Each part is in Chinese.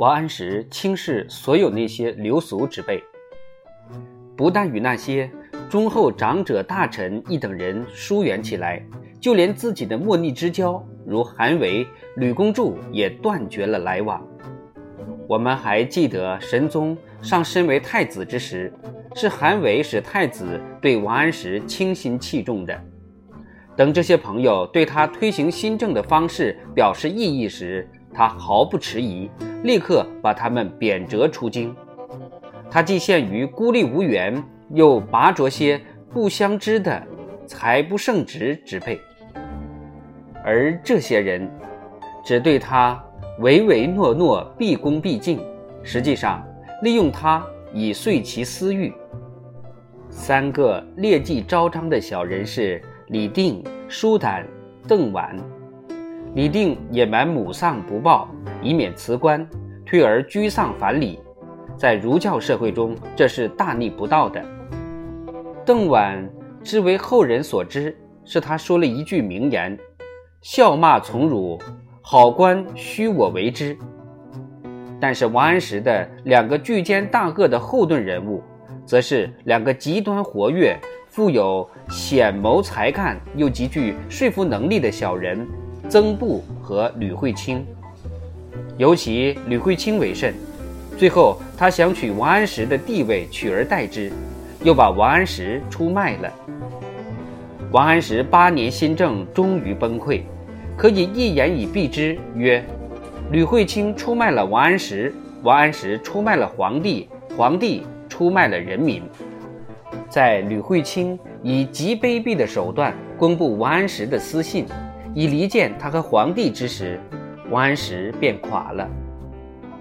王安石轻视所有那些流俗之辈，不但与那些忠厚长者大臣一等人疏远起来，就连自己的莫逆之交，如韩维、吕公著也断绝了来往。我们还记得神宗上身为太子之时，是韩维使太子对王安石倾心器重的。等这些朋友对他推行新政的方式表示异议时，他毫不迟疑，立刻把他们贬谪出京。他既限于孤立无援，又拔擢些不相知的才不胜职之辈，而这些人只对他唯唯诺诺、毕恭毕敬，实际上利用他以遂其私欲。三个劣迹昭彰的小人是。李定、舒胆、邓婉，李定隐瞒母丧不报，以免辞官，退而居丧反礼，在儒教社会中，这是大逆不道的。邓琬之为后人所知，是他说了一句名言：“笑骂从辱，好官须我为之。”但是王安石的两个巨奸大恶的后盾人物，则是两个极端活跃。富有显谋才干又极具说服能力的小人曾布和吕惠卿，尤其吕惠卿为甚。最后，他想取王安石的地位取而代之，又把王安石出卖了。王安石八年新政终于崩溃，可以一言以蔽之曰：吕惠卿出卖了王安石，王安石出卖了皇帝，皇帝出卖了人民。在吕惠卿以极卑鄙的手段公布王安石的私信，以离间他和皇帝之时，王安石便垮了。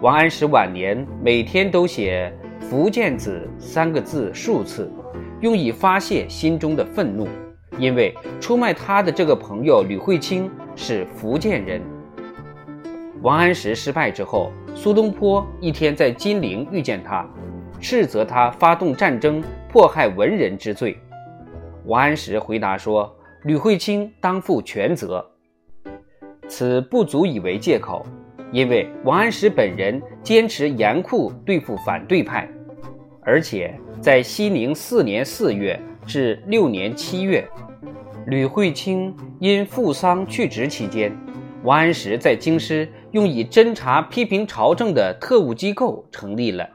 王安石晚年每天都写“福建子”三个字数次，用以发泄心中的愤怒，因为出卖他的这个朋友吕惠卿是福建人。王安石失败之后，苏东坡一天在金陵遇见他。斥责他发动战争、迫害文人之罪。王安石回答说：“吕惠卿当负全责。”此不足以为借口，因为王安石本人坚持严酷对付反对派，而且在熙宁四年四月至六年七月，吕惠卿因赴丧去职期间，王安石在京师用以侦查批评朝政的特务机构成立了。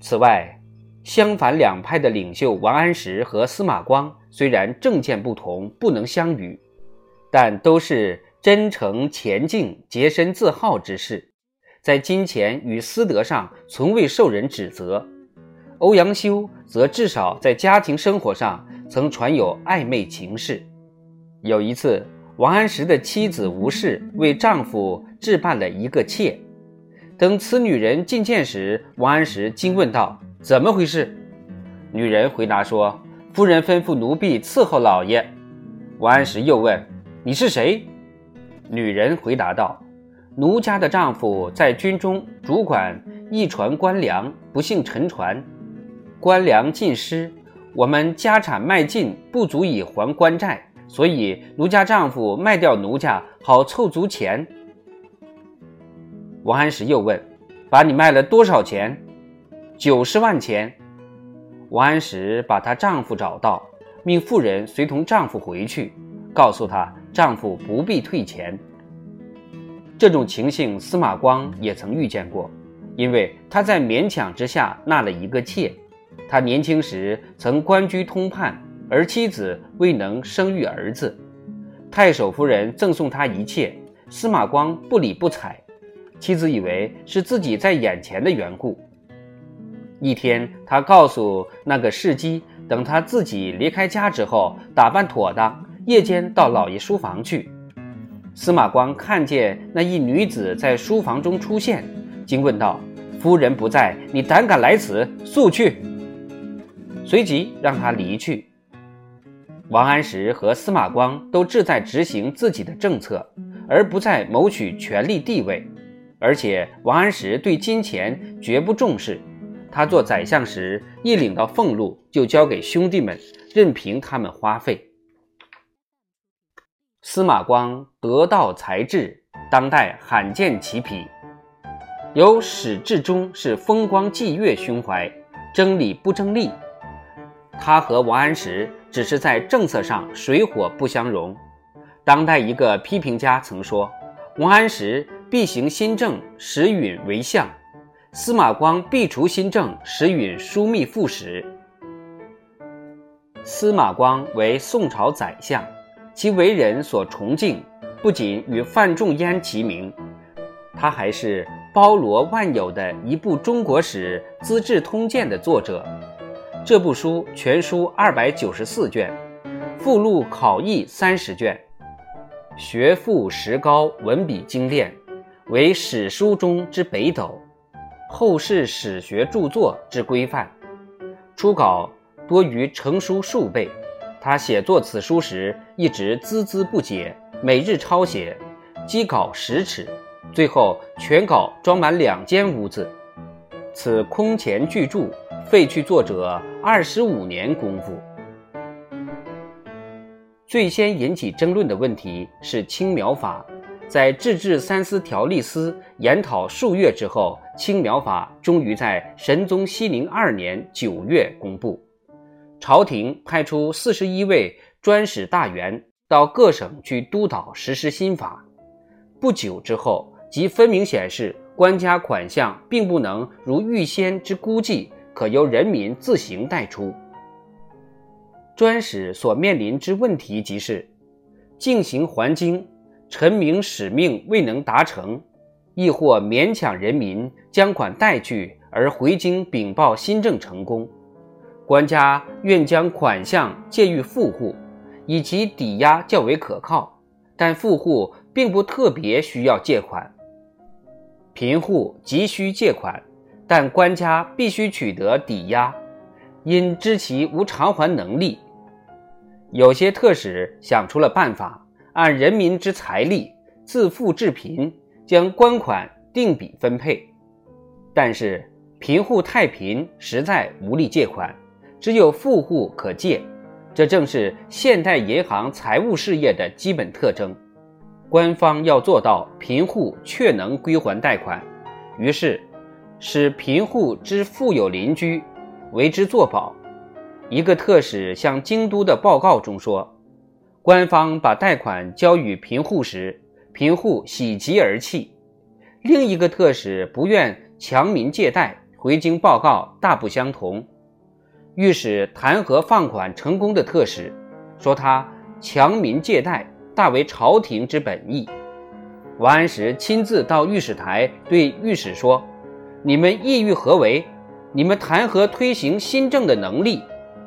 此外，相反两派的领袖王安石和司马光虽然政见不同，不能相与，但都是真诚前进、洁身自好之士，在金钱与私德上从未受人指责。欧阳修则至少在家庭生活上曾传有暧昧情事。有一次，王安石的妻子吴氏为丈夫置办了一个妾。等此女人觐见时，王安石惊问道：“怎么回事？”女人回答说：“夫人吩咐奴婢伺候老爷。”王安石又问：“你是谁？”女人回答道：“奴家的丈夫在军中主管一船官粮，不幸沉船，官粮尽失，我们家产卖尽，不足以还官债，所以奴家丈夫卖掉奴家，好凑足钱。”王安石又问：“把你卖了多少钱？”“九十万钱。”王安石把她丈夫找到，命妇人随同丈夫回去，告诉她丈夫不必退钱。这种情形，司马光也曾遇见过，因为他在勉强之下纳了一个妾。他年轻时曾官居通判，而妻子未能生育儿子，太守夫人赠送他一切，司马光不理不睬。妻子以为是自己在眼前的缘故。一天，他告诉那个侍姬，等他自己离开家之后，打扮妥当，夜间到老爷书房去。司马光看见那一女子在书房中出现，惊问道：“夫人不在，你胆敢来此？速去！”随即让他离去。王安石和司马光都志在执行自己的政策，而不在谋取权力地位。而且王安石对金钱绝不重视，他做宰相时一领到俸禄就交给兄弟们，任凭他们花费。司马光得道才智，当代罕见其匹，由始至终是风光霁月胸怀，争理不争利。他和王安石只是在政策上水火不相容。当代一个批评家曾说：“王安石必行新政，使允为相；司马光必除新政，使允枢密副使。”司马光为宋朝宰相，其为人所崇敬，不仅与范仲淹齐名，他还是。包罗万有的一部中国史《资治通鉴》的作者，这部书全书二百九十四卷，附录考异三十卷，学富识高，文笔精炼，为史书中之北斗，后世史学著作之规范。初稿多于成书数倍。他写作此书时，一直孜孜不解，每日抄写，积稿十尺。最后全稿装满两间屋子，此空前巨著，废去作者二十五年功夫。最先引起争论的问题是青苗法，在制治三司条例司研讨数月之后，青苗法终于在神宗熙宁二年九月公布。朝廷派出四十一位专使大员到各省去督导实施新法。不久之后。即分明显示，官家款项并不能如预先之估计，可由人民自行贷出。专使所面临之问题即是：进行还京，臣明使命未能达成，亦或勉强人民将款贷去而回京禀报新政成功，官家愿将款项借予富户，以其抵押较为可靠，但富户并不特别需要借款。贫户急需借款，但官家必须取得抵押，因知其无偿还能力。有些特使想出了办法，按人民之财力，自富至贫，将官款定比分配。但是贫户太贫，实在无力借款，只有富户可借。这正是现代银行财务事业的基本特征。官方要做到贫户确能归还贷款，于是使贫户之富有邻居为之作保。一个特使向京都的报告中说，官方把贷款交予贫户时，贫户喜极而泣。另一个特使不愿强民借贷，回京报告大不相同。御史弹劾放款成功的特使，说他强民借贷。大为朝廷之本意。王安石亲自到御史台对御史说：“你们意欲何为？你们弹劾推行新政的能力，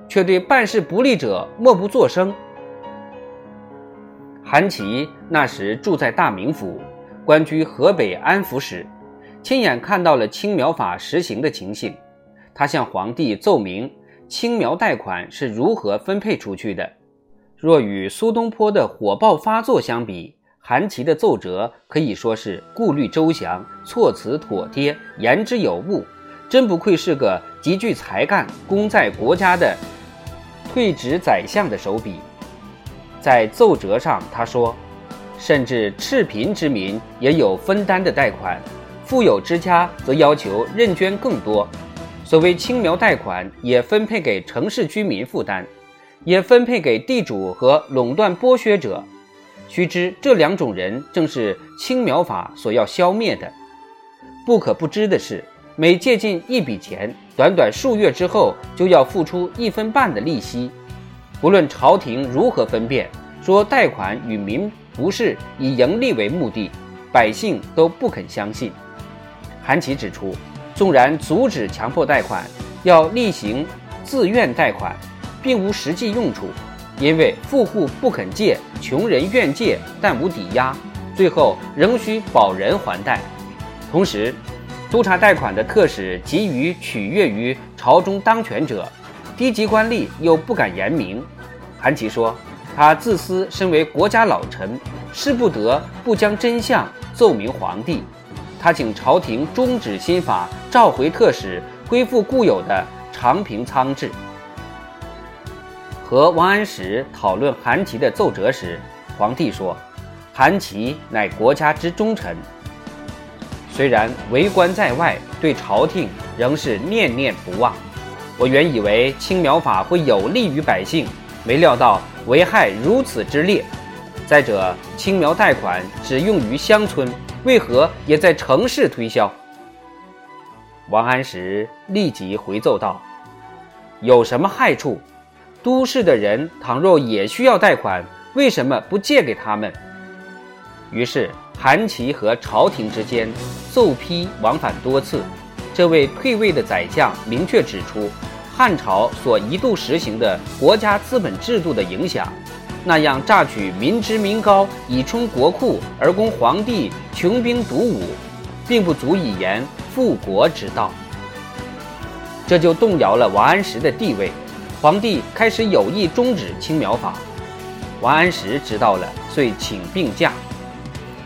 却对办事不力者默不作声？”韩琦那时住在大名府，官居河北安抚使，亲眼看到了青苗法实行的情形。他向皇帝奏明青苗贷款是如何分配出去的。若与苏东坡的火爆发作相比，韩琦的奏折可以说是顾虑周详、措辞妥帖、言之有物，真不愧是个极具才干、功在国家的退职宰相的手笔。在奏折上，他说：“甚至赤贫之民也有分担的贷款，富有之家则要求认捐更多。所谓青苗贷款，也分配给城市居民负担。”也分配给地主和垄断剥削者。须知这两种人正是青苗法所要消灭的。不可不知的是，每借进一笔钱，短短数月之后就要付出一分半的利息。不论朝廷如何分辨，说贷款与民不是以盈利为目的，百姓都不肯相信。韩琦指出，纵然阻止强迫贷款，要例行自愿贷款。并无实际用处，因为富户不肯借，穷人愿借但无抵押，最后仍需保人还贷。同时，督察贷款的特使急于取悦于朝中当权者，低级官吏又不敢言明。韩琦说：“他自私，身为国家老臣，势不得不将真相奏明皇帝。他请朝廷终止新法，召回特使，恢复固有的长平仓制。”和王安石讨论韩琦的奏折时，皇帝说：“韩琦乃国家之忠臣，虽然为官在外，对朝廷仍是念念不忘。我原以为青苗法会有利于百姓，没料到危害如此之烈。再者，青苗贷款只用于乡村，为何也在城市推销？王安石立即回奏道：“有什么害处？都市的人倘若也需要贷款，为什么不借给他们？”于是。韩琦和朝廷之间奏批往返多次，这位退位的宰相明确指出，汉朝所一度实行的国家资本制度的影响，那样榨取民脂民膏以充国库而供皇帝穷兵黩武，并不足以言富国之道。这就动摇了王安石的地位，皇帝开始有意终止青苗法。王安石知道了，遂请病假。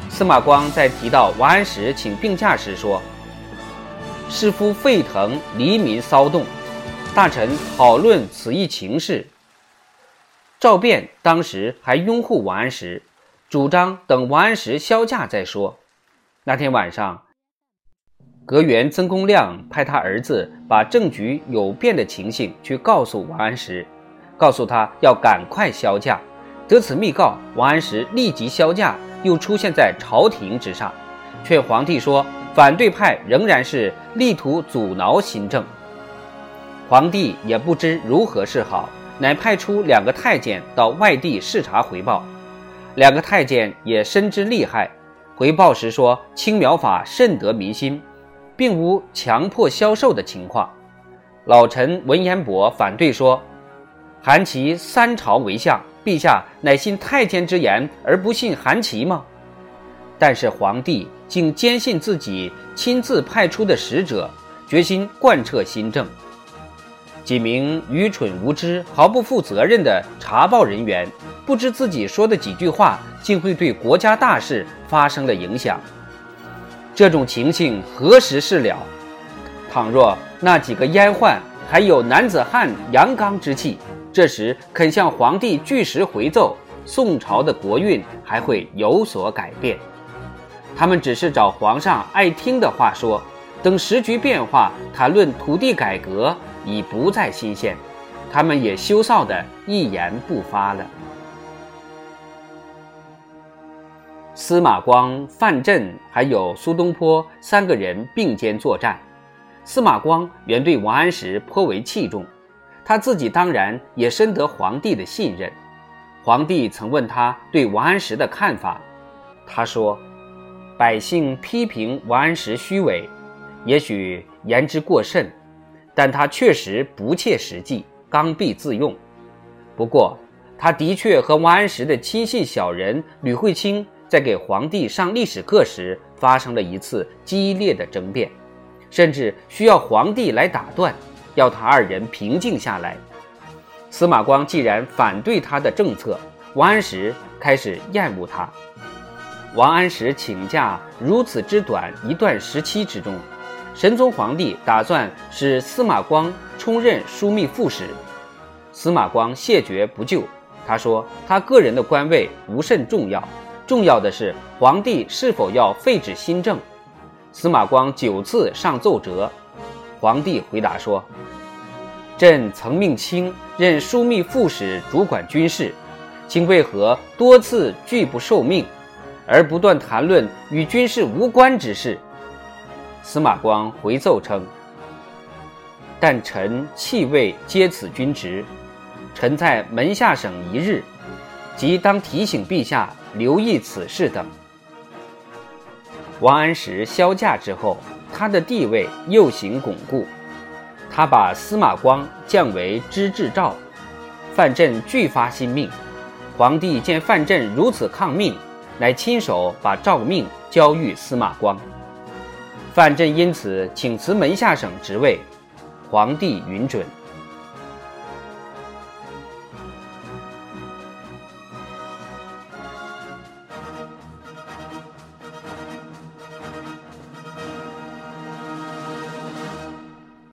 司马光在提到王安石请病假时说：“事夫沸腾，黎民骚动，大臣讨论此一情势。”赵卞当时还拥护王安石，主张等王安石销假再说。那天晚上，阁员曾公亮派他儿子把政局有变的情形去告诉王安石，告诉他要赶快销假。得此密告，王安石立即销假。又出现在朝廷之上，劝皇帝说：“反对派仍然是力图阻挠新政。”皇帝也不知如何是好，乃派出两个太监到外地视察回报。两个太监也深知利害，回报时说：“青苗法甚得民心，并无强迫销售的情况。”老臣文彦博反对说：“韩琦三朝为相。”陛下乃信太监之言而不信韩琦吗？但是皇帝竟坚信自己亲自派出的使者，决心贯彻新政。几名愚蠢无知、毫不负责任的查报人员，不知自己说的几句话，竟会对国家大事发生了影响。这种情形何时是了？倘若那几个阉宦还有男子汉阳刚之气，这时肯向皇帝据实回奏，宋朝的国运还会有所改变。他们只是找皇上爱听的话说，等时局变化，谈论土地改革已不再新鲜，他们也羞臊的一言不发了。司马光、范镇还有苏东坡三个人并肩作战，司马光原对王安石颇为器重。他自己当然也深得皇帝的信任。皇帝曾问他对王安石的看法，他说：“百姓批评王安石虚伪，也许言之过甚，但他确实不切实际，刚愎自用。不过，他的确和王安石的亲信小人吕惠卿在给皇帝上历史课时发生了一次激烈的争辩，甚至需要皇帝来打断。”要他二人平静下来。司马光既然反对他的政策，王安石开始厌恶他。王安石请假如此之短一段时期之中，神宗皇帝打算使司马光充任枢密副使。司马光谢绝不就，他说他个人的官位无甚重要，重要的是皇帝是否要废止新政。司马光九次上奏折。皇帝回答说：“朕曾命卿任枢密副使，主管军事，卿为何多次拒不受命，而不断谈论与军事无关之事？”司马光回奏称：“但臣弃位接此君职，臣在门下省一日，即当提醒陛下留意此事等。”王安石销假之后。他的地位又行巩固，他把司马光降为知制诏，范镇拒发新命。皇帝见范镇如此抗命，乃亲手把诏命交予司马光。范镇因此请辞门下省职位，皇帝允准。